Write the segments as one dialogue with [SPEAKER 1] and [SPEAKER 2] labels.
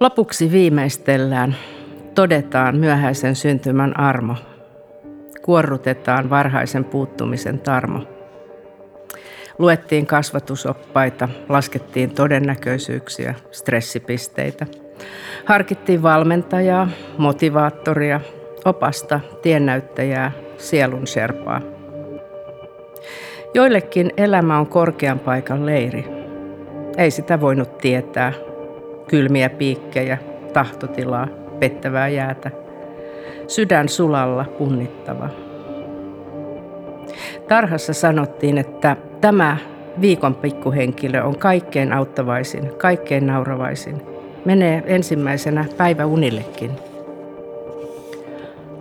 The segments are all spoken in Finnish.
[SPEAKER 1] Lopuksi viimeistellään, todetaan myöhäisen syntymän armo, kuorrutetaan varhaisen puuttumisen tarmo. Luettiin kasvatusoppaita, laskettiin todennäköisyyksiä, stressipisteitä. Harkittiin valmentajaa, motivaattoria, opasta, tiennäyttäjää, sielun serpaa. Joillekin elämä on korkean paikan leiri. Ei sitä voinut tietää. Kylmiä piikkejä, tahtotilaa, pettävää jäätä. Sydän sulalla punnittava. Tarhassa sanottiin, että tämä viikon pikkuhenkilö on kaikkein auttavaisin, kaikkein nauravaisin. Menee ensimmäisenä päiväunillekin.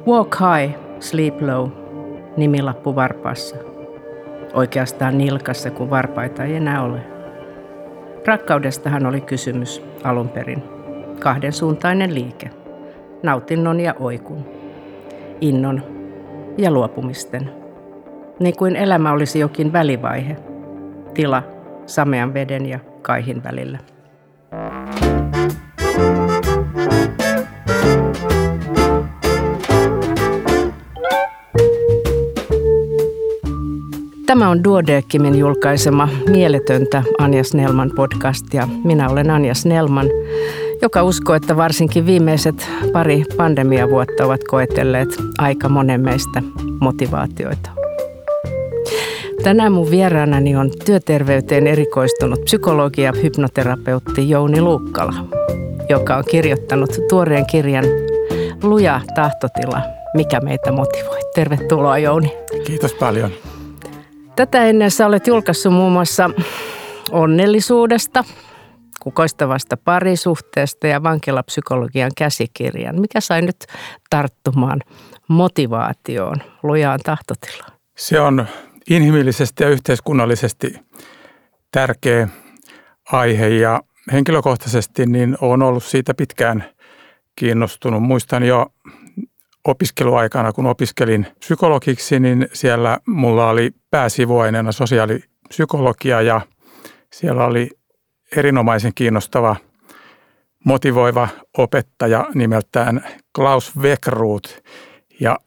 [SPEAKER 1] Walk high, sleep low, nimilappu varpaassa. Oikeastaan nilkassa, kun varpaita ei enää ole. Rakkaudestahan oli kysymys alun perin. Kahden suuntainen liike. Nautinnon ja oikun. Innon ja luopumisten. Niin kuin elämä olisi jokin välivaihe. Tila samean veden ja kaihin välillä. Tämä on Duodeckimin julkaisema Mieletöntä Anja Snellman podcast ja minä olen Anja Snellman, joka uskoo, että varsinkin viimeiset pari pandemiavuotta ovat koetelleet aika monen meistä motivaatioita. Tänään mun vieraanani on työterveyteen erikoistunut psykologi ja hypnoterapeutti Jouni Luukkala, joka on kirjoittanut tuoreen kirjan Luja tahtotila, mikä meitä motivoi. Tervetuloa Jouni.
[SPEAKER 2] Kiitos paljon.
[SPEAKER 1] Tätä ennen sä olet julkaissut muun muassa onnellisuudesta, kukoistavasta parisuhteesta ja vankilapsykologian käsikirjan. Mikä sai nyt tarttumaan motivaatioon, lujaan tahtotilaan?
[SPEAKER 2] Se on inhimillisesti ja yhteiskunnallisesti tärkeä aihe ja henkilökohtaisesti niin olen ollut siitä pitkään kiinnostunut. Muistan jo opiskeluaikana, kun opiskelin psykologiksi, niin siellä mulla oli pääsivuaineena sosiaalipsykologia ja siellä oli erinomaisen kiinnostava motivoiva opettaja nimeltään Klaus Weckruut ja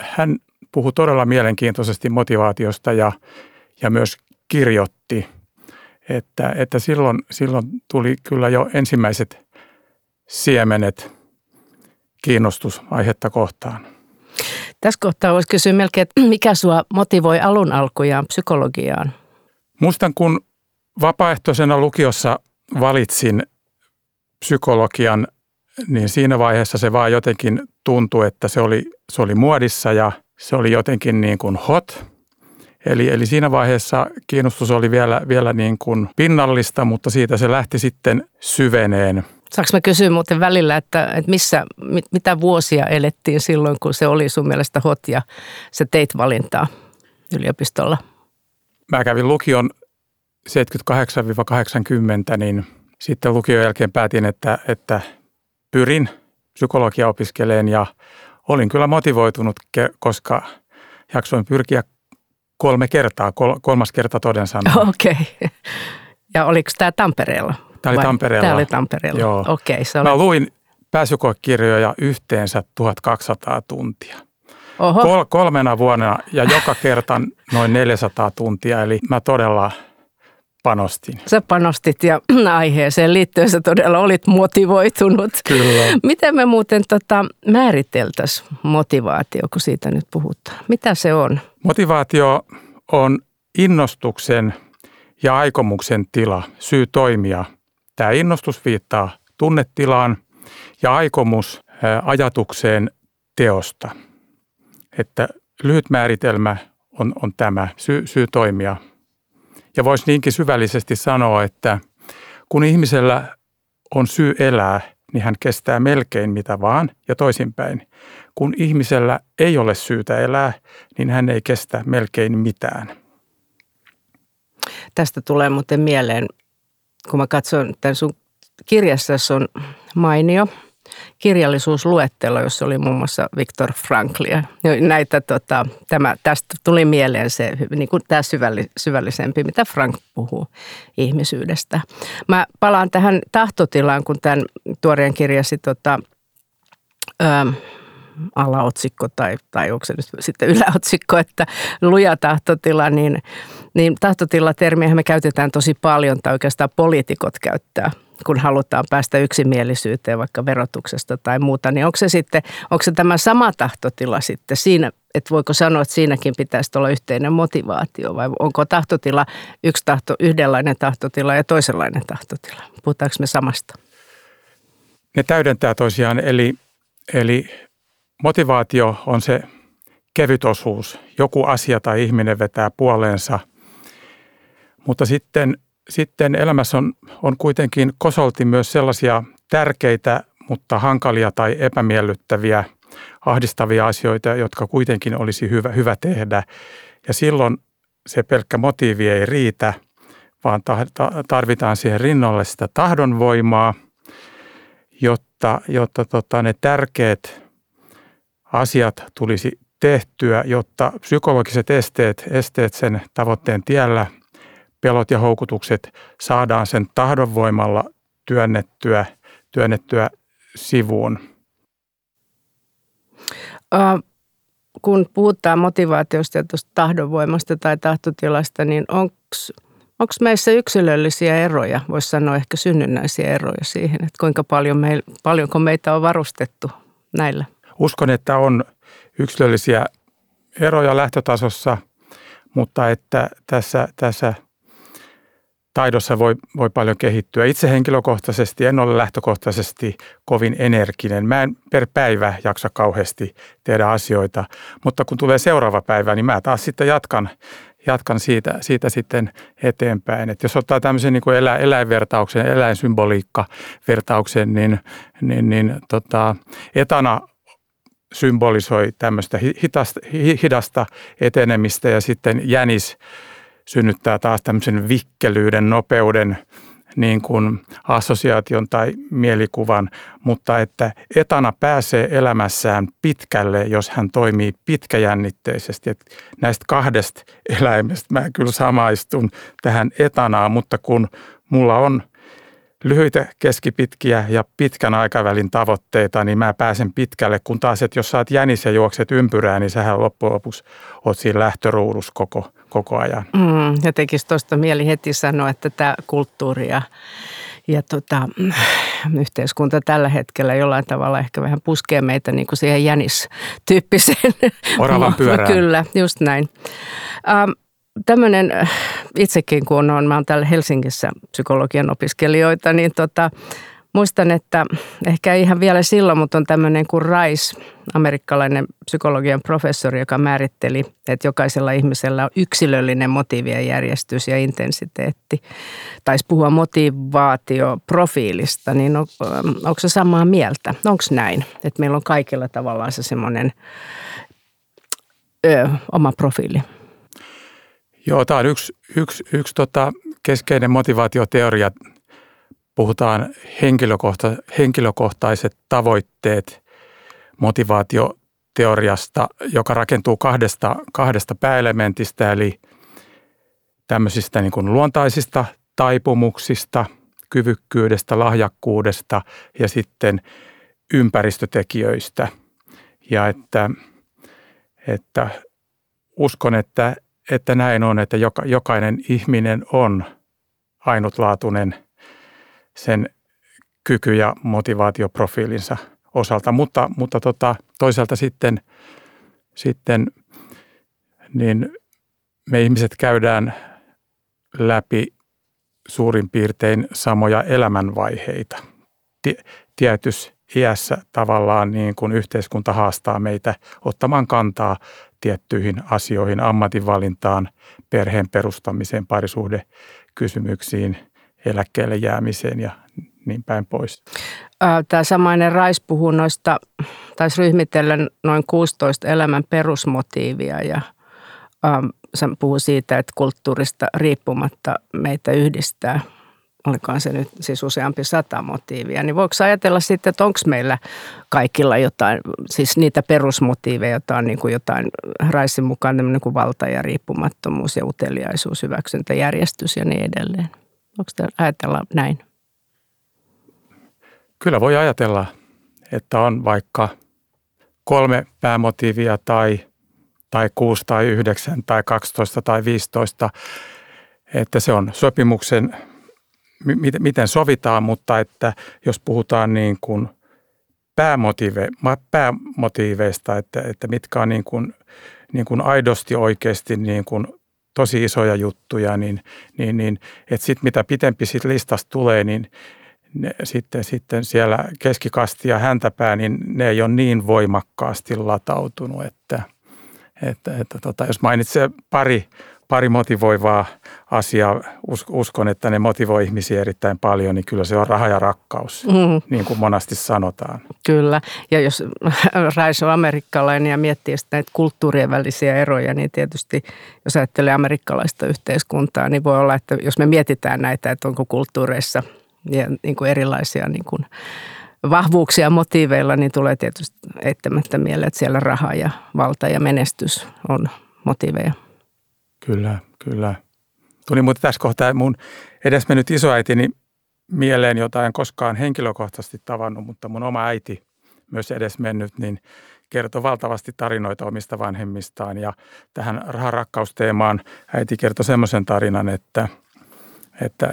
[SPEAKER 2] hän puhui todella mielenkiintoisesti motivaatiosta ja, ja myös kirjoitti, että, että silloin, silloin tuli kyllä jo ensimmäiset siemenet kiinnostus aihetta kohtaan.
[SPEAKER 1] Tässä kohtaa voisi kysyä melkein, että mikä sua motivoi alun alkujaan psykologiaan?
[SPEAKER 2] Muistan, kun vapaaehtoisena lukiossa valitsin psykologian, niin siinä vaiheessa se vaan jotenkin tuntui, että se oli, se oli muodissa ja se oli jotenkin niin kuin hot. Eli, eli siinä vaiheessa kiinnostus oli vielä, vielä niin kuin pinnallista, mutta siitä se lähti sitten syveneen –
[SPEAKER 1] Saanko mä kysyä muuten välillä, että, että missä, mit, mitä vuosia elettiin silloin, kun se oli sun mielestä hot ja sä teit valintaa yliopistolla?
[SPEAKER 2] Mä kävin lukion 78-80, niin sitten lukion jälkeen päätin, että, että pyrin psykologia opiskeleen ja olin kyllä motivoitunut, koska jaksoin pyrkiä kolme kertaa, kolmas kerta toden sanoa.
[SPEAKER 1] Okei. Okay. Ja oliko tämä Tampereella?
[SPEAKER 2] Tämä oli Tampereella.
[SPEAKER 1] Tämä oli Tampereella, Joo. okei.
[SPEAKER 2] Okay, Mä luin pääsykoekirjoja yhteensä 1200 tuntia.
[SPEAKER 1] Oho. Kol-
[SPEAKER 2] kolmena vuonna ja joka kerta noin 400 tuntia, eli mä todella panostin.
[SPEAKER 1] Sä panostit ja aiheeseen liittyen sä todella olit motivoitunut.
[SPEAKER 2] Kyllä.
[SPEAKER 1] Miten me muuten tota, määriteltäisiin motivaatio, kun siitä nyt puhutaan? Mitä se on?
[SPEAKER 2] Motivaatio on innostuksen ja aikomuksen tila, syy toimia – Tämä innostus viittaa tunnetilaan ja aikomus ajatukseen teosta. Että lyhyt määritelmä on, on tämä syy, syy toimia. Ja voisi niinkin syvällisesti sanoa, että kun ihmisellä on syy elää, niin hän kestää melkein mitä vaan ja toisinpäin. Kun ihmisellä ei ole syytä elää, niin hän ei kestä melkein mitään.
[SPEAKER 1] Tästä tulee muuten mieleen kun mä katson tämän sun kirjassa on mainio kirjallisuusluettelo, jossa oli muun muassa Viktor Franklia. Näitä, tota, tämä, tästä tuli mieleen se niin kuin tämä syvälli, syvällisempi, mitä Frank puhuu ihmisyydestä. Mä palaan tähän tahtotilaan, kun tämän tuoreen kirjasi tota, ö, alaotsikko tai, tai onko se nyt sitten yläotsikko, että luja tahtotila, niin, niin tahtotilatermiä me käytetään tosi paljon tai oikeastaan poliitikot käyttää kun halutaan päästä yksimielisyyteen vaikka verotuksesta tai muuta, niin onko se sitten, onko se tämä sama tahtotila sitten siinä, että voiko sanoa, että siinäkin pitäisi olla yhteinen motivaatio vai onko tahtotila yksi tahto, yhdenlainen tahtotila ja toisenlainen tahtotila? Puhutaanko me samasta?
[SPEAKER 2] Ne täydentää toisiaan, eli, eli motivaatio on se kevyt osuus. Joku asia tai ihminen vetää puoleensa, mutta sitten, sitten elämässä on, on kuitenkin kosolti myös sellaisia tärkeitä, mutta hankalia tai epämiellyttäviä, ahdistavia asioita, jotka kuitenkin olisi hyvä, hyvä tehdä. Ja silloin se pelkkä motiivi ei riitä, vaan tarvitaan siihen rinnalle sitä tahdonvoimaa, jotta, jotta tota, ne tärkeät asiat tulisi tehtyä, jotta psykologiset esteet, esteet sen tavoitteen tiellä, pelot ja houkutukset saadaan sen tahdonvoimalla työnnettyä, työnnettyä sivuun.
[SPEAKER 1] Uh, kun puhutaan motivaatiosta ja tuosta tahdonvoimasta tai tahtotilasta, niin onko meissä yksilöllisiä eroja, voisi sanoa ehkä synnynnäisiä eroja siihen, että kuinka paljon meil, paljonko meitä on varustettu näillä?
[SPEAKER 2] Uskon, että on yksilöllisiä eroja lähtötasossa, mutta että tässä, tässä taidossa voi, voi paljon kehittyä. Itse henkilökohtaisesti en ole lähtökohtaisesti kovin energinen. Mä en per päivä jaksa kauheasti tehdä asioita, mutta kun tulee seuraava päivä, niin mä taas sitten jatkan, jatkan siitä, siitä sitten eteenpäin. Et jos ottaa tämmöisen niin elä, eläinvertauksen, eläinsymboliikka-vertauksen, niin, niin, niin tota, etana symbolisoi tämmöistä hitasta, hidasta etenemistä ja sitten jänis synnyttää taas tämmöisen vikkelyyden, nopeuden, niin kuin assosiaation tai mielikuvan, mutta että etana pääsee elämässään pitkälle, jos hän toimii pitkäjännitteisesti. Että näistä kahdesta eläimestä mä kyllä samaistun tähän etanaan, mutta kun mulla on – lyhyitä, keskipitkiä ja pitkän aikavälin tavoitteita, niin mä pääsen pitkälle, kun taas, että jos saat jänis ja juokset ympyrää, niin sähän loppujen lopuksi oot siinä lähtöruudussa koko, koko ajan.
[SPEAKER 1] Mm, ja tekisi tuosta mieli heti sanoa, että tämä kulttuuri ja, ja tota, yhteiskunta tällä hetkellä jollain tavalla ehkä vähän puskee meitä niin kuin siihen jänistyyppiseen.
[SPEAKER 2] Oravan pyörään.
[SPEAKER 1] Kyllä, just näin. Um, tämmöinen, itsekin kun on, mä täällä Helsingissä psykologian opiskelijoita, niin tota, muistan, että ehkä ihan vielä silloin, mutta on tämmöinen kuin Rice, amerikkalainen psykologian professori, joka määritteli, että jokaisella ihmisellä on yksilöllinen motiivien järjestys ja intensiteetti. Taisi puhua motivaatioprofiilista, niin on, ähm, onko se samaa mieltä? Onko näin, että meillä on kaikilla tavallaan se semmoinen ö, oma profiili?
[SPEAKER 2] Joo, tämä on yksi, yksi, yksi tota keskeinen motivaatioteoria. Puhutaan henkilökohta, henkilökohtaiset tavoitteet motivaatioteoriasta, joka rakentuu kahdesta, kahdesta pääelementistä, eli tämmöisistä niin kuin luontaisista taipumuksista, kyvykkyydestä, lahjakkuudesta ja sitten ympäristötekijöistä. Ja että, että uskon, että että näin on, että joka, jokainen ihminen on ainutlaatuinen sen kyky- ja motivaatioprofiilinsa osalta, mutta, mutta tota, toisaalta sitten, sitten niin me ihmiset käydään läpi suurin piirtein samoja elämänvaiheita. Tietyssä iässä tavallaan niin kuin yhteiskunta haastaa meitä ottamaan kantaa tiettyihin asioihin, ammatinvalintaan, perheen perustamiseen, parisuhdekysymyksiin, eläkkeelle jäämiseen ja niin päin pois.
[SPEAKER 1] Tämä samainen Rais puhuu noista, taisi ryhmitellä noin 16 elämän perusmotiivia ja ähm, puhuu siitä, että kulttuurista riippumatta meitä yhdistää olikohan se nyt siis useampi sata motiivia, niin voiko ajatella sitten, että onko meillä kaikilla jotain, siis niitä perusmotiiveja, joita on niin kuin jotain Raisin mukaan tämmöinen kuin valta ja riippumattomuus ja uteliaisuus, hyväksyntä, järjestys ja niin edelleen. Onko tämä ajatella näin?
[SPEAKER 2] Kyllä voi ajatella, että on vaikka kolme päämotiivia tai, tai kuusi tai yhdeksän tai 12 tai 15, että se on sopimuksen miten sovitaan, mutta että jos puhutaan niin kuin päämotive, päämotiiveista, että, että mitkä on niin kuin, niin kuin aidosti oikeasti niin kuin tosi isoja juttuja, niin, niin, niin että sitten mitä pitempi sit listasta tulee, niin ne, sitten, sitten siellä keskikasti ja häntäpää, niin ne ei ole niin voimakkaasti latautunut, että, että, että tota, jos mainitsee pari pari motivoivaa asiaa. Uskon, että ne motivoi ihmisiä erittäin paljon, niin kyllä se on raha ja rakkaus, mm. niin kuin monasti sanotaan.
[SPEAKER 1] Kyllä, ja jos Raiso on amerikkalainen ja miettii näitä kulttuurien välisiä eroja, niin tietysti jos ajattelee amerikkalaista yhteiskuntaa, niin voi olla, että jos me mietitään näitä, että onko kulttuureissa niin kuin erilaisia niin kuin vahvuuksia motiiveilla, niin tulee tietysti eittämättä mieleen, että siellä raha ja valta ja menestys on motiiveja.
[SPEAKER 2] Kyllä, kyllä. Tuli muuten tässä kohtaa mun edesmennyt isoäitini mieleen, jota en koskaan henkilökohtaisesti tavannut, mutta mun oma äiti myös edesmennyt, niin kertoi valtavasti tarinoita omista vanhemmistaan. Ja tähän raharakkausteemaan äiti kertoi semmoisen tarinan, että, että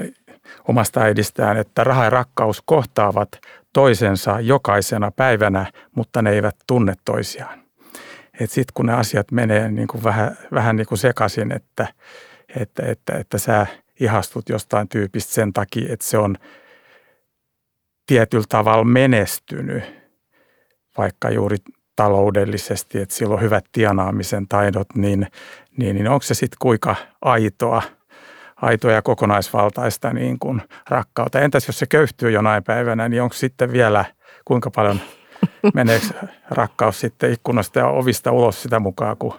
[SPEAKER 2] omasta äidistään, että raha ja rakkaus kohtaavat toisensa jokaisena päivänä, mutta ne eivät tunne toisiaan että sitten kun ne asiat menee niin kuin vähän, vähän niin kuin sekaisin, että, että, että, että sä ihastut jostain tyypistä sen takia, että se on tietyllä tavalla menestynyt, vaikka juuri taloudellisesti, että sillä on hyvät tienaamisen taidot, niin, niin, niin onko se sitten kuinka aitoa, aitoa ja kokonaisvaltaista niin kuin rakkautta. Entäs jos se köyhtyy jonain päivänä, niin onko sitten vielä kuinka paljon – meneekö rakkaus sitten ikkunasta ja ovista ulos sitä mukaan, kun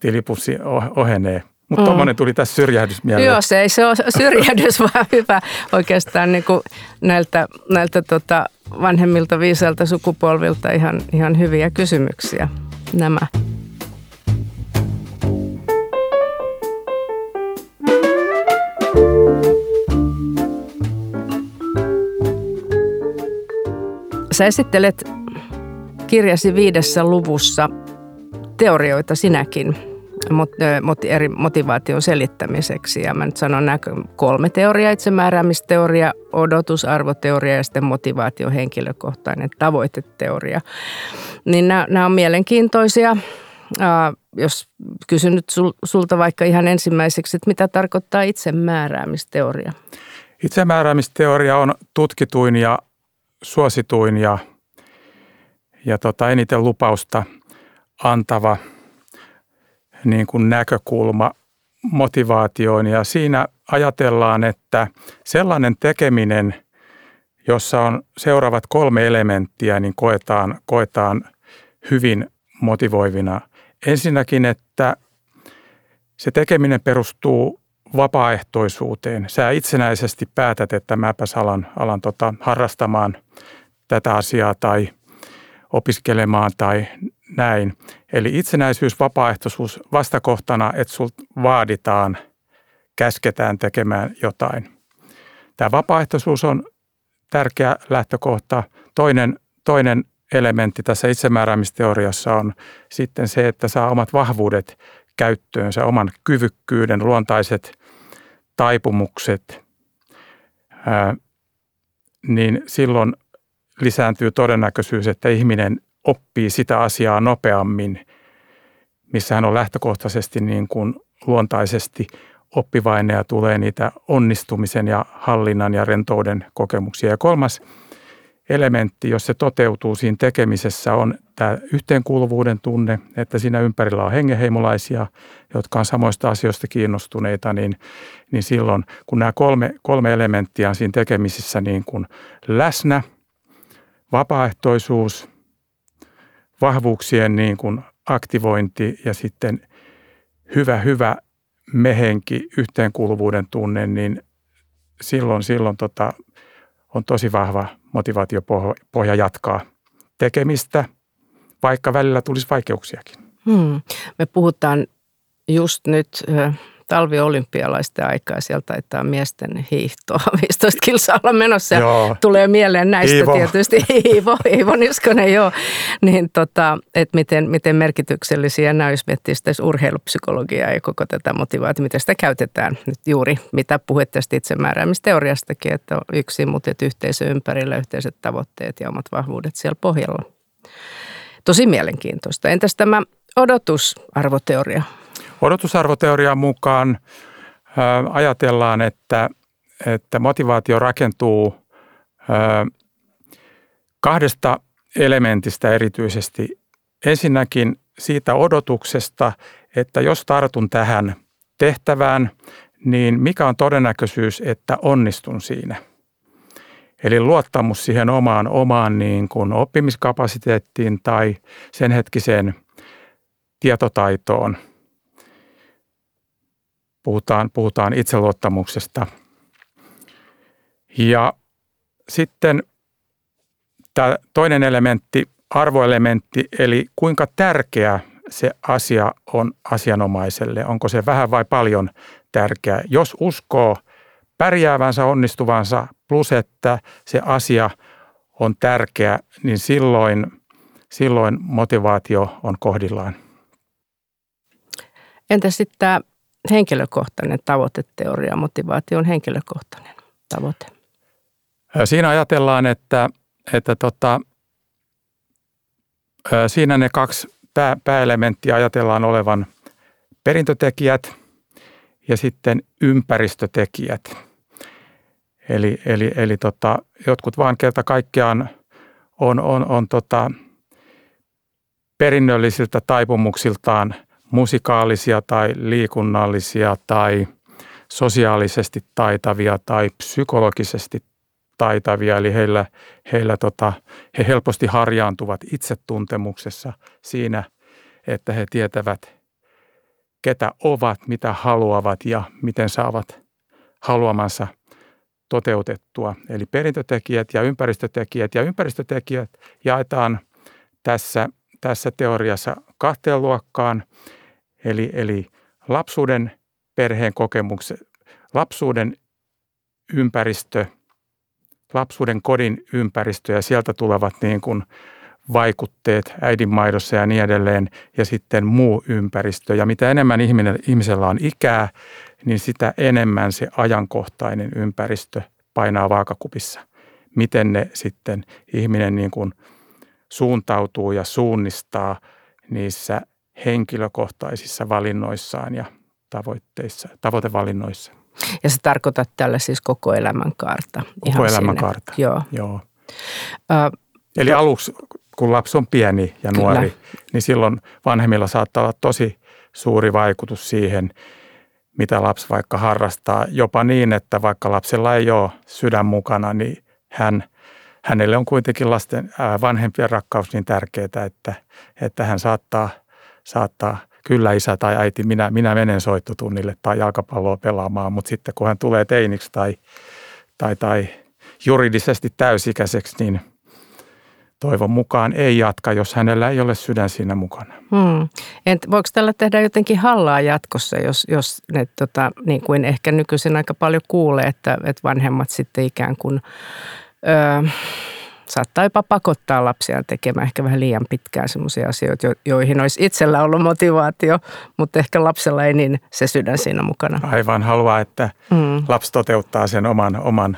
[SPEAKER 2] tilipussi ohenee. Mutta mm. tuommoinen tuli tässä syrjähdys mieleen.
[SPEAKER 1] Joo, se ei se ole syrjähdys, vaan hyvä oikeastaan niin kuin näiltä, näiltä tota vanhemmilta viisailta sukupolvilta ihan, ihan hyviä kysymyksiä nämä. Sä esittelet kirjasi viidessä luvussa teorioita sinäkin eri motivaation selittämiseksi. Ja mä nyt sanon nämä kolme teoriaa, itsemääräämisteoria, odotusarvoteoria ja sitten motivaation henkilökohtainen tavoiteteoria. Niin nämä, nämä on mielenkiintoisia. Jos kysyn nyt sulta vaikka ihan ensimmäiseksi, että mitä tarkoittaa itsemääräämisteoria?
[SPEAKER 2] Itsemääräämisteoria on tutkituin ja suosituin ja ja tota, eniten lupausta antava niin kuin näkökulma motivaatioon. Ja siinä ajatellaan, että sellainen tekeminen, jossa on seuraavat kolme elementtiä, niin koetaan, koetaan hyvin motivoivina. Ensinnäkin, että se tekeminen perustuu vapaaehtoisuuteen. Sä itsenäisesti päätät, että mäpäs alan, alan tota, harrastamaan tätä asiaa tai – opiskelemaan tai näin. Eli itsenäisyys, vapaaehtoisuus vastakohtana, että sulta vaaditaan, käsketään tekemään jotain. Tämä vapaaehtoisuus on tärkeä lähtökohta. Toinen, toinen elementti tässä itsemääräämisteoriassa on sitten se, että saa omat vahvuudet käyttöönsä, oman kyvykkyyden, luontaiset taipumukset, niin silloin lisääntyy todennäköisyys, että ihminen oppii sitä asiaa nopeammin, missä hän on lähtökohtaisesti niin kuin luontaisesti oppivainen ja tulee niitä onnistumisen ja hallinnan ja rentouden kokemuksia. Ja kolmas elementti, jos se toteutuu siinä tekemisessä, on tämä yhteenkuuluvuuden tunne, että siinä ympärillä on hengeheimolaisia, jotka on samoista asioista kiinnostuneita, niin, niin silloin kun nämä kolme, kolme elementtiä on siinä tekemisessä niin kuin läsnä – vapaaehtoisuus, vahvuuksien niin kuin aktivointi ja sitten hyvä, hyvä mehenki, yhteenkuuluvuuden tunne, niin silloin, silloin tota, on tosi vahva motivaatiopohja jatkaa tekemistä, vaikka välillä tulisi vaikeuksiakin.
[SPEAKER 1] Hmm. Me puhutaan just nyt talviolympialaisten aikaa. Sieltä taitaa miesten hiihtoa 15 kilsaa olla menossa. Ja tulee mieleen näistä Iivo. tietysti Iivo, Iivo Niskonen, joo. Niin tota, että miten, miten merkityksellisiä nämä, jos miettii sitä urheilupsykologiaa ja koko tätä motivaatiota, miten sitä käytetään nyt juuri, mitä puhuit tästä itsemääräämisteoriastakin, että yksi, mutta että yhteisö ympärillä, yhteiset tavoitteet ja omat vahvuudet siellä pohjalla. Tosi mielenkiintoista. Entäs tämä odotusarvoteoria?
[SPEAKER 2] Odotusarvoteorian mukaan ajatellaan, että, että motivaatio rakentuu kahdesta elementistä erityisesti. Ensinnäkin siitä odotuksesta, että jos tartun tähän tehtävään, niin mikä on todennäköisyys, että onnistun siinä. Eli luottamus siihen omaan, omaan niin kuin oppimiskapasiteettiin tai sen hetkiseen tietotaitoon – puhutaan, puhutaan itseluottamuksesta. Ja sitten tämä toinen elementti, arvoelementti, eli kuinka tärkeä se asia on asianomaiselle. Onko se vähän vai paljon tärkeä? Jos uskoo pärjäävänsä, onnistuvansa, plus että se asia on tärkeä, niin silloin, silloin motivaatio on kohdillaan.
[SPEAKER 1] Entä sitten tämä henkilökohtainen tavoiteteoria, motivaatio on henkilökohtainen tavoite?
[SPEAKER 2] Siinä ajatellaan, että, että tota, siinä ne kaksi pää, pääelementtiä ajatellaan olevan perintötekijät ja sitten ympäristötekijät. Eli, eli, eli tota, jotkut vaan kerta kaikkiaan on, on, on tota, perinnöllisiltä taipumuksiltaan – musikaalisia tai liikunnallisia tai sosiaalisesti taitavia tai psykologisesti taitavia, eli heillä, heillä tota, he helposti harjaantuvat itsetuntemuksessa siinä, että he tietävät, ketä ovat, mitä haluavat ja miten saavat haluamansa toteutettua. Eli perintötekijät ja ympäristötekijät. Ja ympäristötekijät jaetaan tässä, tässä teoriassa kahteen luokkaan – Eli, eli lapsuuden perheen kokemukset, lapsuuden ympäristö, lapsuuden kodin ympäristö ja sieltä tulevat niin kuin vaikutteet äidinmaidossa ja niin edelleen ja sitten muu ympäristö. Ja mitä enemmän ihminen, ihmisellä on ikää, niin sitä enemmän se ajankohtainen ympäristö painaa vaakakupissa. Miten ne sitten ihminen niin kuin suuntautuu ja suunnistaa niissä henkilökohtaisissa valinnoissaan ja tavoitteissa, tavoitevalinnoissa.
[SPEAKER 1] Ja se tarkoittaa tällä siis koko elämänkaarta.
[SPEAKER 2] Koko elämänkaarta, Joo. Joo. Uh, Eli to... aluksi, kun lapsi on pieni ja nuori, Kyllä. niin silloin vanhemmilla saattaa olla tosi suuri vaikutus siihen, mitä lapsi vaikka harrastaa. Jopa niin, että vaikka lapsella ei ole sydän mukana, niin hän, hänelle on kuitenkin lasten vanhempien rakkaus niin tärkeää, että, että hän saattaa – saattaa kyllä isä tai äiti, minä, minä menen soittotunnille tai jalkapalloa pelaamaan, mutta sitten kun hän tulee teiniksi tai, tai, tai juridisesti täysikäiseksi, niin toivon mukaan ei jatka, jos hänellä ei ole sydän siinä mukana. Hmm.
[SPEAKER 1] Ent, voiko tällä tehdä jotenkin hallaa jatkossa, jos, jos ne, tota, niin kuin ehkä nykyisin aika paljon kuulee, että, että vanhemmat sitten ikään kuin... Öö, saattaa jopa pakottaa lapsia tekemään ehkä vähän liian pitkään sellaisia asioita, joihin olisi itsellä ollut motivaatio, mutta ehkä lapsella ei niin se sydän siinä mukana.
[SPEAKER 2] Aivan haluaa, että mm. lapsi toteuttaa sen oman, oman,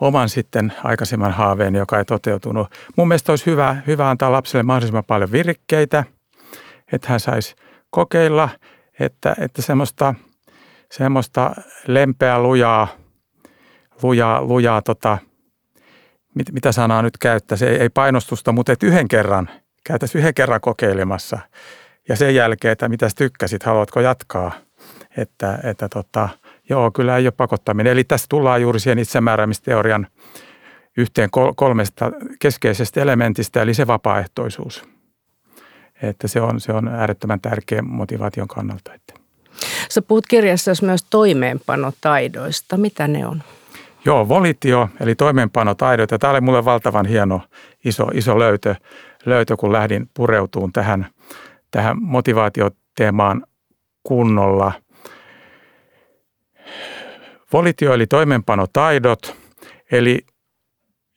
[SPEAKER 2] oman sitten aikaisemman haaveen, joka ei toteutunut. Mun mielestä olisi hyvä, hyvä antaa lapselle mahdollisimman paljon virkkeitä, että hän saisi kokeilla, että, että semmoista, semmoista lempeää, lujaa, lujaa, lujaa tota, mit, mitä sanaa nyt käyttää, se ei, ei painostusta, mutta et yhden kerran, käytäisi yhden kerran kokeilemassa ja sen jälkeen, että mitä tykkäsit, haluatko jatkaa, että, että tota, joo, kyllä ei ole pakottaminen. Eli tässä tullaan juuri siihen itsemääräämisteorian yhteen kolmesta keskeisestä elementistä, eli se vapaaehtoisuus. Että se on, se on äärettömän tärkeä motivaation kannalta.
[SPEAKER 1] Sä puhut kirjassa myös toimeenpanotaidoista. Mitä ne on?
[SPEAKER 2] Joo, volitio, eli toimeenpanotaidot, ja tämä oli mulle valtavan hieno iso, iso löytö, löytö, kun lähdin pureutumaan tähän, tähän motivaatioteemaan kunnolla. Volitio eli toimeenpanotaidot, eli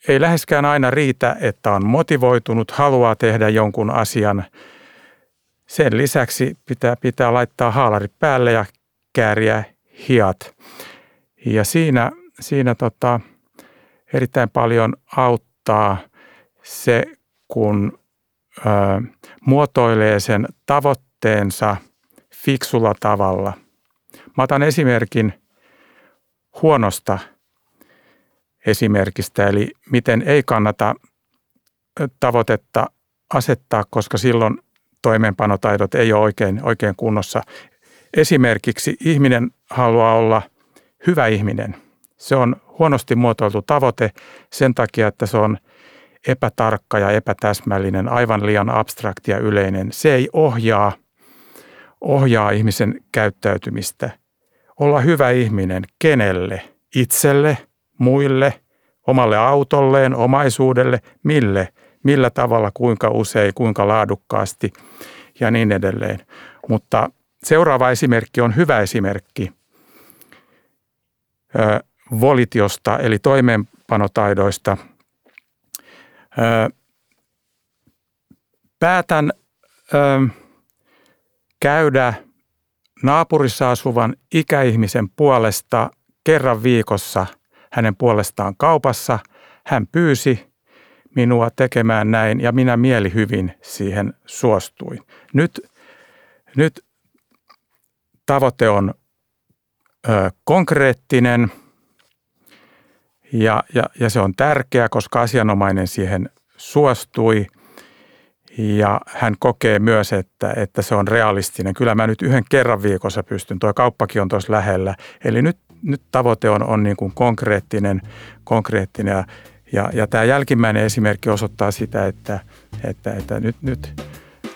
[SPEAKER 2] ei läheskään aina riitä, että on motivoitunut, haluaa tehdä jonkun asian. Sen lisäksi pitää, pitää laittaa haalarit päälle ja kääriä hiat. Ja siinä, siinä tota, erittäin paljon auttaa se, kun ö, muotoilee sen tavoitteensa fiksulla tavalla. Mä otan esimerkin huonosta esimerkistä, eli miten ei kannata tavoitetta asettaa, koska silloin toimeenpanotaidot ei ole oikein, oikein kunnossa. Esimerkiksi ihminen haluaa olla hyvä ihminen. Se on huonosti muotoiltu tavoite sen takia, että se on epätarkka ja epätäsmällinen, aivan liian abstraktia yleinen. Se ei ohjaa, ohjaa ihmisen käyttäytymistä. Olla hyvä ihminen kenelle? Itselle – muille, omalle autolleen, omaisuudelle, mille, millä tavalla, kuinka usein, kuinka laadukkaasti? Ja niin edelleen. Mutta seuraava esimerkki on hyvä esimerkki volitiosta eli toimeenpanotaidoista. Päätän käydä naapurissa asuvan ikäihmisen puolesta kerran viikossa – hänen puolestaan kaupassa. Hän pyysi minua tekemään näin ja minä mieli hyvin siihen suostuin. Nyt, nyt tavoite on ö, konkreettinen ja, ja, ja se on tärkeä, koska asianomainen siihen suostui ja hän kokee myös, että, että se on realistinen. Kyllä mä nyt yhden kerran viikossa pystyn, tuo kauppakin on tuossa lähellä. Eli nyt nyt tavoite on, on niin kuin konkreettinen, konkreettinen ja, ja, ja tämä jälkimmäinen esimerkki osoittaa sitä, että, että, että nyt, nyt,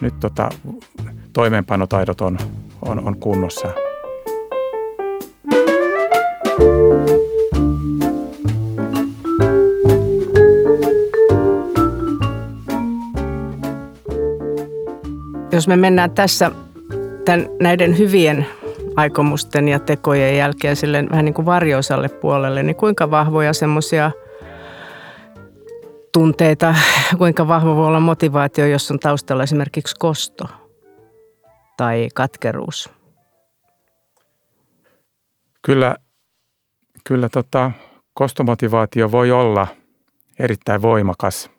[SPEAKER 2] nyt tota, toimeenpanotaidot on, on, on kunnossa.
[SPEAKER 1] Jos me mennään tässä tämän, näiden hyvien aikomusten ja tekojen jälkeen sille vähän niin kuin varjoisalle puolelle, niin kuinka vahvoja semmoisia tunteita, kuinka vahva voi olla motivaatio, jos on taustalla esimerkiksi kosto tai katkeruus?
[SPEAKER 2] Kyllä, kyllä tota, kostomotivaatio voi olla erittäin voimakas,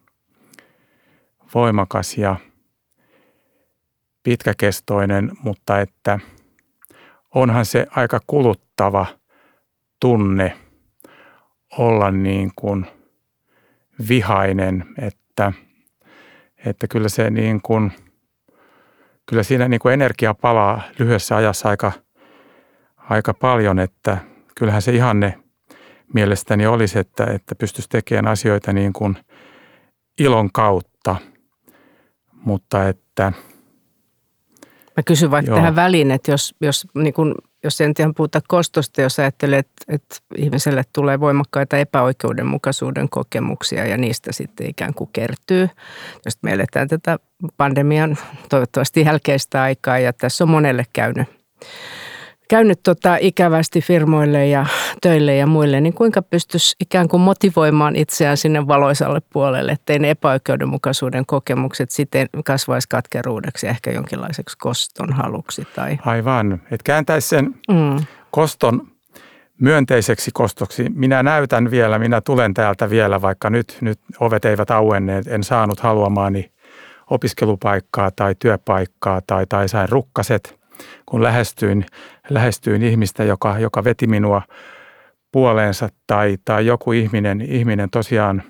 [SPEAKER 2] voimakas ja pitkäkestoinen, mutta että – onhan se aika kuluttava tunne olla niin kuin vihainen, että, että kyllä se niin kuin, kyllä siinä niin kuin energia palaa lyhyessä ajassa aika, aika paljon, että kyllähän se ihanne mielestäni olisi, että, että pystyisi tekemään asioita niin kuin ilon kautta, mutta että –
[SPEAKER 1] Mä kysyn vaikka Joo. tähän väliin, että jos, jos, niin kun, jos en tiedä puhuta kostosta, jos ajattelee, että, että ihmiselle tulee voimakkaita epäoikeudenmukaisuuden kokemuksia ja niistä sitten ikään kuin kertyy. Jos me eletään tätä pandemian toivottavasti jälkeistä aikaa ja tässä on monelle käynyt käynyt tota ikävästi firmoille ja töille ja muille, niin kuinka pystyisi ikään kuin motivoimaan itseään sinne valoisalle puolelle, ettei ne epäoikeudenmukaisuuden kokemukset sitten kasvaisi katkeruudeksi ja ehkä jonkinlaiseksi koston haluksi. Tai...
[SPEAKER 2] Aivan, että kääntäisi sen mm. koston myönteiseksi kostoksi. Minä näytän vielä, minä tulen täältä vielä, vaikka nyt, nyt ovet eivät auenneet, en saanut haluamaani opiskelupaikkaa tai työpaikkaa tai, tai sain rukkaset – kun lähestyin, lähestyin ihmistä, joka, joka veti minua puoleensa tai, tai joku ihminen, ihminen tosiaan,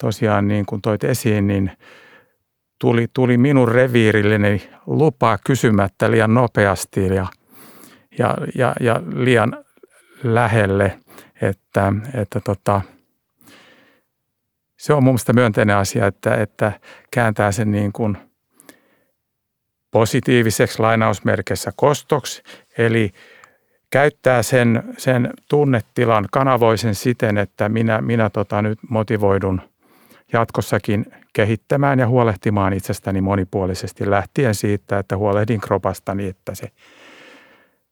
[SPEAKER 2] tosiaan niin kuin toit esiin, niin tuli, tuli minun reviirilleni lupaa kysymättä liian nopeasti ja, ja, ja, ja liian lähelle, että, että tota, se on mun mielestä myönteinen asia, että, että kääntää sen niin kuin – positiiviseksi lainausmerkeissä kostoksi, eli käyttää sen, sen tunnetilan, kanavoi sen siten, että minä, minä tota nyt motivoidun jatkossakin kehittämään ja huolehtimaan itsestäni monipuolisesti lähtien siitä, että huolehdin kropastani, että se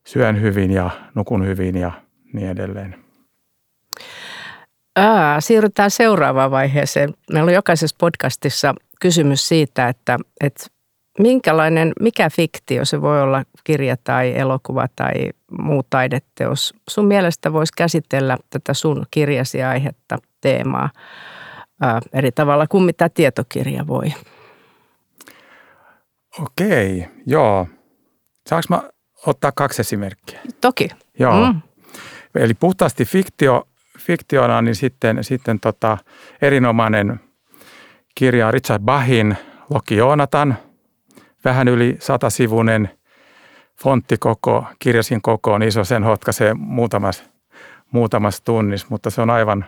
[SPEAKER 2] syön hyvin ja nukun hyvin ja niin edelleen.
[SPEAKER 1] Aa, siirrytään seuraavaan vaiheeseen. Meillä on jokaisessa podcastissa kysymys siitä, että, että minkälainen, mikä fiktio, se voi olla kirja tai elokuva tai muu taideteos, sun mielestä voisi käsitellä tätä sun kirjasi aihetta, teemaa ää, eri tavalla kuin mitä tietokirja voi?
[SPEAKER 2] Okei, joo. Saanko mä ottaa kaksi esimerkkiä?
[SPEAKER 1] Toki.
[SPEAKER 2] Joo. Mm. Eli puhtaasti fiktio, fiktiona, niin sitten, sitten tota, erinomainen kirja Richard Bachin Loki Joonatan, vähän yli satasivuinen fonttikoko, kirjasin kokoon iso, sen hotkaisee muutamassa, muutamassa tunnissa, mutta se on aivan,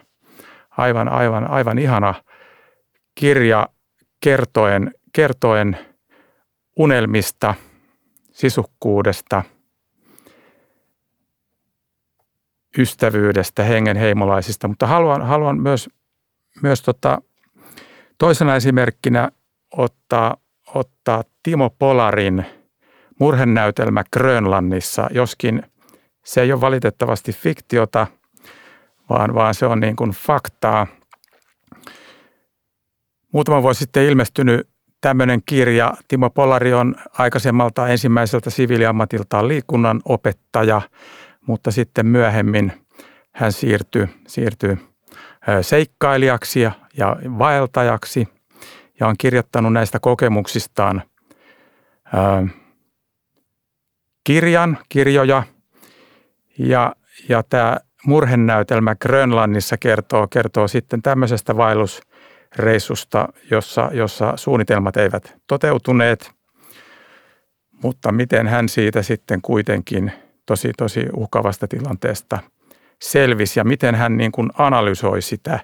[SPEAKER 2] aivan, aivan, aivan ihana kirja kertoen, kertoen unelmista, sisukkuudesta – ystävyydestä, hengenheimolaisista, mutta haluan, haluan myös, myös tota, toisena esimerkkinä ottaa, ottaa Timo Polarin murhenäytelmä Grönlannissa, joskin se ei ole valitettavasti fiktiota, vaan, vaan se on niin kuin faktaa. Muutama vuosi sitten ilmestynyt tämmöinen kirja. Timo Polari on aikaisemmalta ensimmäiseltä siviiliammatiltaan liikunnan opettaja – mutta sitten myöhemmin hän siirtyi, siirtyi seikkailijaksi ja, ja vaeltajaksi ja on kirjoittanut näistä kokemuksistaan ää, kirjan, kirjoja. Ja, ja tämä murhenäytelmä Grönlannissa kertoo, kertoo sitten tämmöisestä vaellusreissusta, jossa, jossa suunnitelmat eivät toteutuneet, mutta miten hän siitä sitten kuitenkin – tosi, tosi uhkavasta tilanteesta selvisi ja miten hän niin kuin analysoi sitä,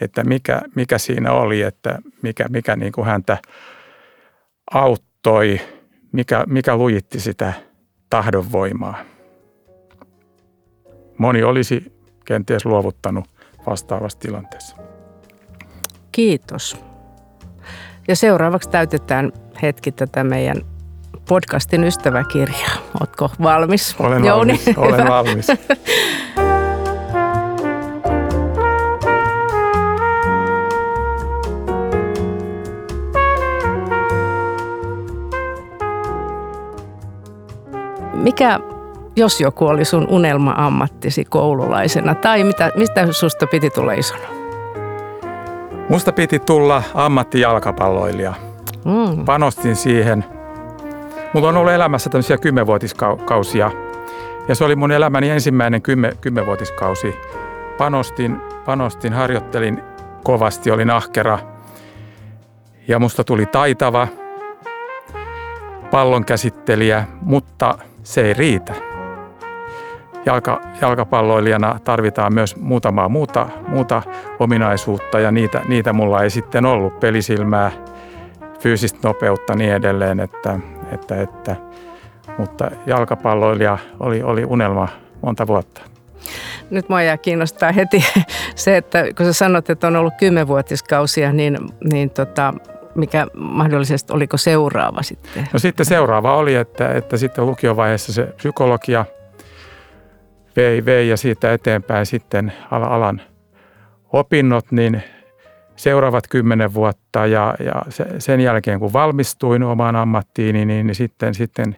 [SPEAKER 2] että mikä, mikä siinä oli, että mikä, mikä niin kuin häntä auttoi, mikä, mikä lujitti sitä tahdonvoimaa. Moni olisi kenties luovuttanut vastaavassa tilanteessa.
[SPEAKER 1] Kiitos. Ja seuraavaksi täytetään hetki tätä meidän podcastin ystäväkirjaa. Oletko valmis,
[SPEAKER 2] Olen
[SPEAKER 1] Jouni?
[SPEAKER 2] valmis, olen valmis.
[SPEAKER 1] Mikä, jos joku oli sun unelma-ammattisi koululaisena, tai mitä, mistä susta piti tulla isona?
[SPEAKER 2] Musta piti tulla ammattijalkapalloilija. Mm. Panostin siihen – Mulla on ollut elämässä tämmöisiä kymmenvuotiskausia ja se oli mun elämäni ensimmäinen kymmen, kymmenvuotiskausi. Panostin, panostin, harjoittelin kovasti, olin ahkera ja musta tuli taitava pallon käsittelijä, mutta se ei riitä. Jalka, jalkapalloilijana tarvitaan myös muutamaa muuta, muuta ominaisuutta ja niitä, niitä mulla ei sitten ollut. Pelisilmää, fyysistä nopeutta niin edelleen, että, että, että, mutta jalkapalloilija oli, oli unelma monta vuotta.
[SPEAKER 1] Nyt mua jää kiinnostaa heti se, että kun sä sanot, että on ollut kymmenvuotiskausia, niin, niin tota, mikä mahdollisesti, oliko seuraava sitten?
[SPEAKER 2] No sitten seuraava oli, että, että sitten lukiovaiheessa se psykologia vei, vei ja siitä eteenpäin sitten alan opinnot, niin seuraavat kymmenen vuotta ja, ja sen jälkeen kun valmistuin omaan ammattiin, niin, niin sitten, sitten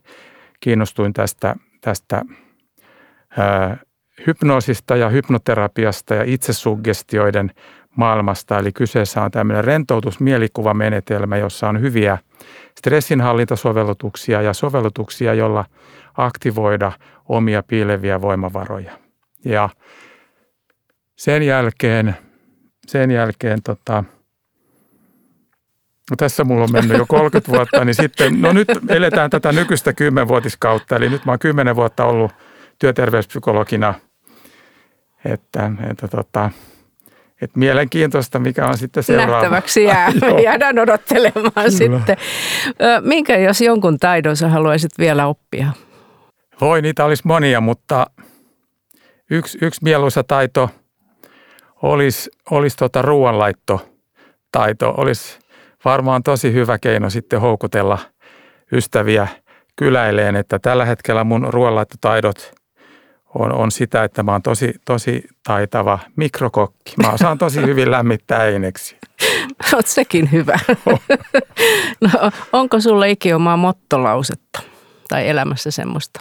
[SPEAKER 2] kiinnostuin tästä, tästä ää, hypnoosista ja hypnoterapiasta ja itsesuggestioiden maailmasta. Eli kyseessä on tämmöinen rentoutusmielikuvamenetelmä, jossa on hyviä stressinhallintasovellutuksia ja sovellutuksia, jolla aktivoida omia piileviä voimavaroja. Ja sen jälkeen sen jälkeen tota, no tässä mulla on mennyt jo 30 vuotta, niin sitten, no nyt eletään tätä nykyistä kymmenvuotiskautta, eli nyt mä oon kymmenen vuotta ollut työterveyspsykologina, että, että tota, että mielenkiintoista, mikä on sitten seuraava.
[SPEAKER 1] Nähtäväksi jää. Jäädään odottelemaan Kyllä. sitten. Minkä jos jonkun taidon sä haluaisit vielä oppia?
[SPEAKER 2] Voi, niitä olisi monia, mutta yksi, yksi mieluisa taito olisi, olisi tota ruoanlaitto taito. Olisi varmaan tosi hyvä keino sitten houkutella ystäviä kyläileen, että tällä hetkellä mun ruoanlaittotaidot on, on sitä, että mä oon tosi, tosi taitava mikrokokki. Mä osaan tosi hyvin lämmittää eineksi.
[SPEAKER 1] Oot sekin hyvä. no, onko sulla ikinä omaa mottolausetta tai elämässä semmoista?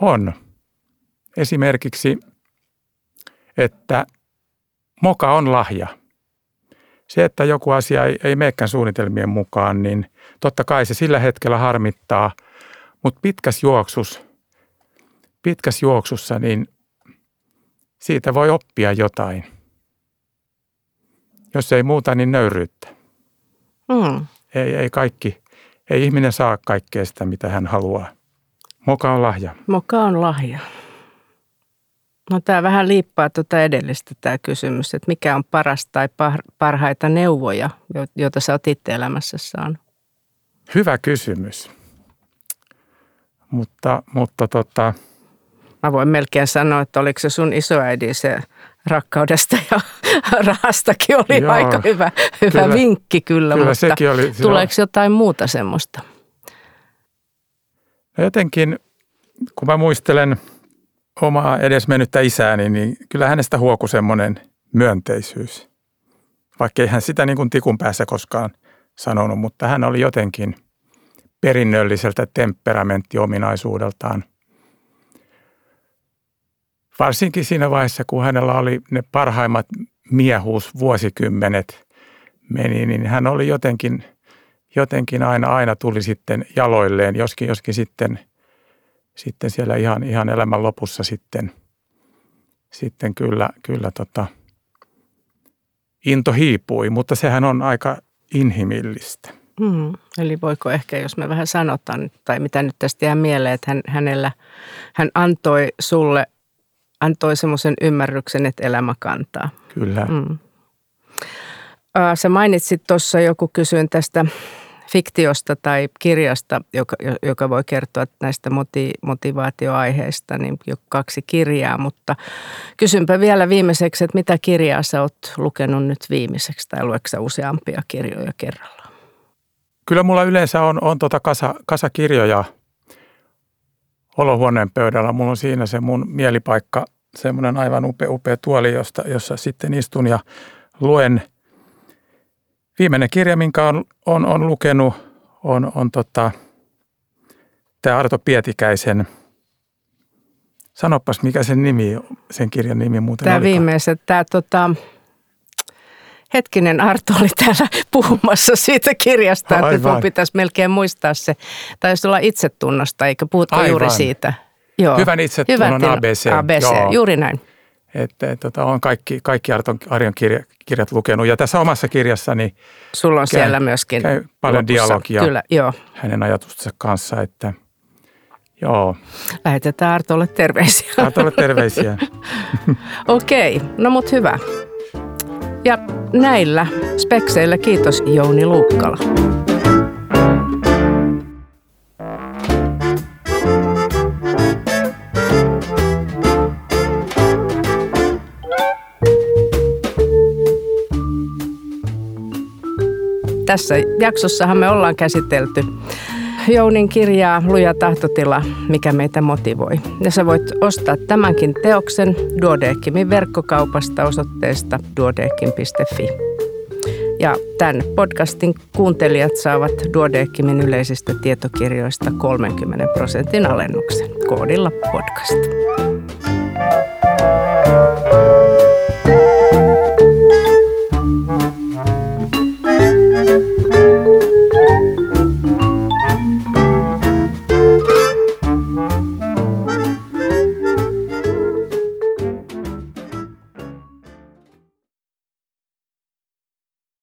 [SPEAKER 2] On. Esimerkiksi, että moka on lahja. Se, että joku asia ei, ei meekään suunnitelmien mukaan, niin totta kai se sillä hetkellä harmittaa, mutta pitkäs juoksus, pitkäs juoksussa, niin siitä voi oppia jotain. Jos ei muuta, niin nöyryyttä. Mm. Ei, ei kaikki, ei ihminen saa kaikkea sitä, mitä hän haluaa. Moka on lahja.
[SPEAKER 1] Moka on lahja. No tämä vähän liippaa tuota edellistä tämä kysymys, että mikä on paras tai parhaita neuvoja, joita sä oot itse elämässä saanut?
[SPEAKER 2] Hyvä kysymys. Mutta, mutta tota...
[SPEAKER 1] Mä voin melkein sanoa, että oliko se sun isoäidi se rakkaudesta ja rahastakin oli Joo, aika hyvä, hyvä kyllä, vinkki kyllä, kyllä mutta sekin oli, tuleeko jotain muuta semmoista?
[SPEAKER 2] No jotenkin, kun mä muistelen omaa edesmennyttä isääni, niin kyllä hänestä huoku semmoinen myönteisyys. Vaikka ei hän sitä niin kuin tikun päässä koskaan sanonut, mutta hän oli jotenkin perinnölliseltä temperamenttiominaisuudeltaan. Varsinkin siinä vaiheessa, kun hänellä oli ne parhaimmat miehuusvuosikymmenet meni, niin hän oli jotenkin – jotenkin aina, aina tuli sitten jaloilleen, joskin, joskin sitten, sitten siellä ihan, ihan elämän lopussa sitten, sitten kyllä, kyllä tota, into hiipui, mutta sehän on aika inhimillistä.
[SPEAKER 1] Hmm. Eli voiko ehkä, jos me vähän sanotaan, tai mitä nyt tästä jää mieleen, että hän, hänellä, hän antoi sulle, antoi semmoisen ymmärryksen, että elämä kantaa.
[SPEAKER 2] Kyllä. Hmm.
[SPEAKER 1] Sä mainitsit tuossa, joku kysyin tästä fiktiosta tai kirjasta, joka, joka voi kertoa näistä moti, motivaatioaiheista, niin jo kaksi kirjaa. Mutta kysynpä vielä viimeiseksi, että mitä kirjaa sä oot lukenut nyt viimeiseksi tai lueksä useampia kirjoja kerrallaan?
[SPEAKER 2] Kyllä mulla yleensä on, on tota kasa, kasa kirjoja olohuoneen pöydällä. Mulla on siinä se mun mielipaikka, semmoinen aivan upea, upea tuoli, josta, jossa sitten istun ja luen – Viimeinen kirja, minkä on, on, on lukenut, on, on tota, tämä Arto Pietikäisen, sanopas mikä sen nimi, sen kirjan nimi muuten
[SPEAKER 1] Tämä viimeiset, tämä tota, hetkinen Arto oli täällä puhumassa siitä kirjasta, Aivan. että pitäisi melkein muistaa se. Taisi olla itsetunnosta, eikä puhuta Aivan. juuri siitä.
[SPEAKER 2] Joo. Hyvän itsetunnon Hyvän ABC.
[SPEAKER 1] ABC, Joo. juuri näin.
[SPEAKER 2] Että, että tota, on kaikki, kaikki Arton, Arjon kirja, kirjat lukenut. Ja tässä omassa kirjassani
[SPEAKER 1] Sulla on käy, siellä myöskin
[SPEAKER 2] käy paljon lopussa. dialogia
[SPEAKER 1] Kyllä, joo.
[SPEAKER 2] hänen ajatustensa kanssa, että joo.
[SPEAKER 1] Lähetetään Artolle terveisiä.
[SPEAKER 2] Artolle terveisiä.
[SPEAKER 1] Okei, okay, no mut hyvä. Ja näillä spekseillä kiitos Jouni Luukkala. Tässä jaksossahan me ollaan käsitelty Jounin kirjaa Luja tahtotila, mikä meitä motivoi. Ja sä voit ostaa tämänkin teoksen Duodeckimin verkkokaupasta osoitteesta duodeckim.fi. Ja tämän podcastin kuuntelijat saavat Duodeckimin yleisistä tietokirjoista 30 prosentin alennuksen koodilla podcast.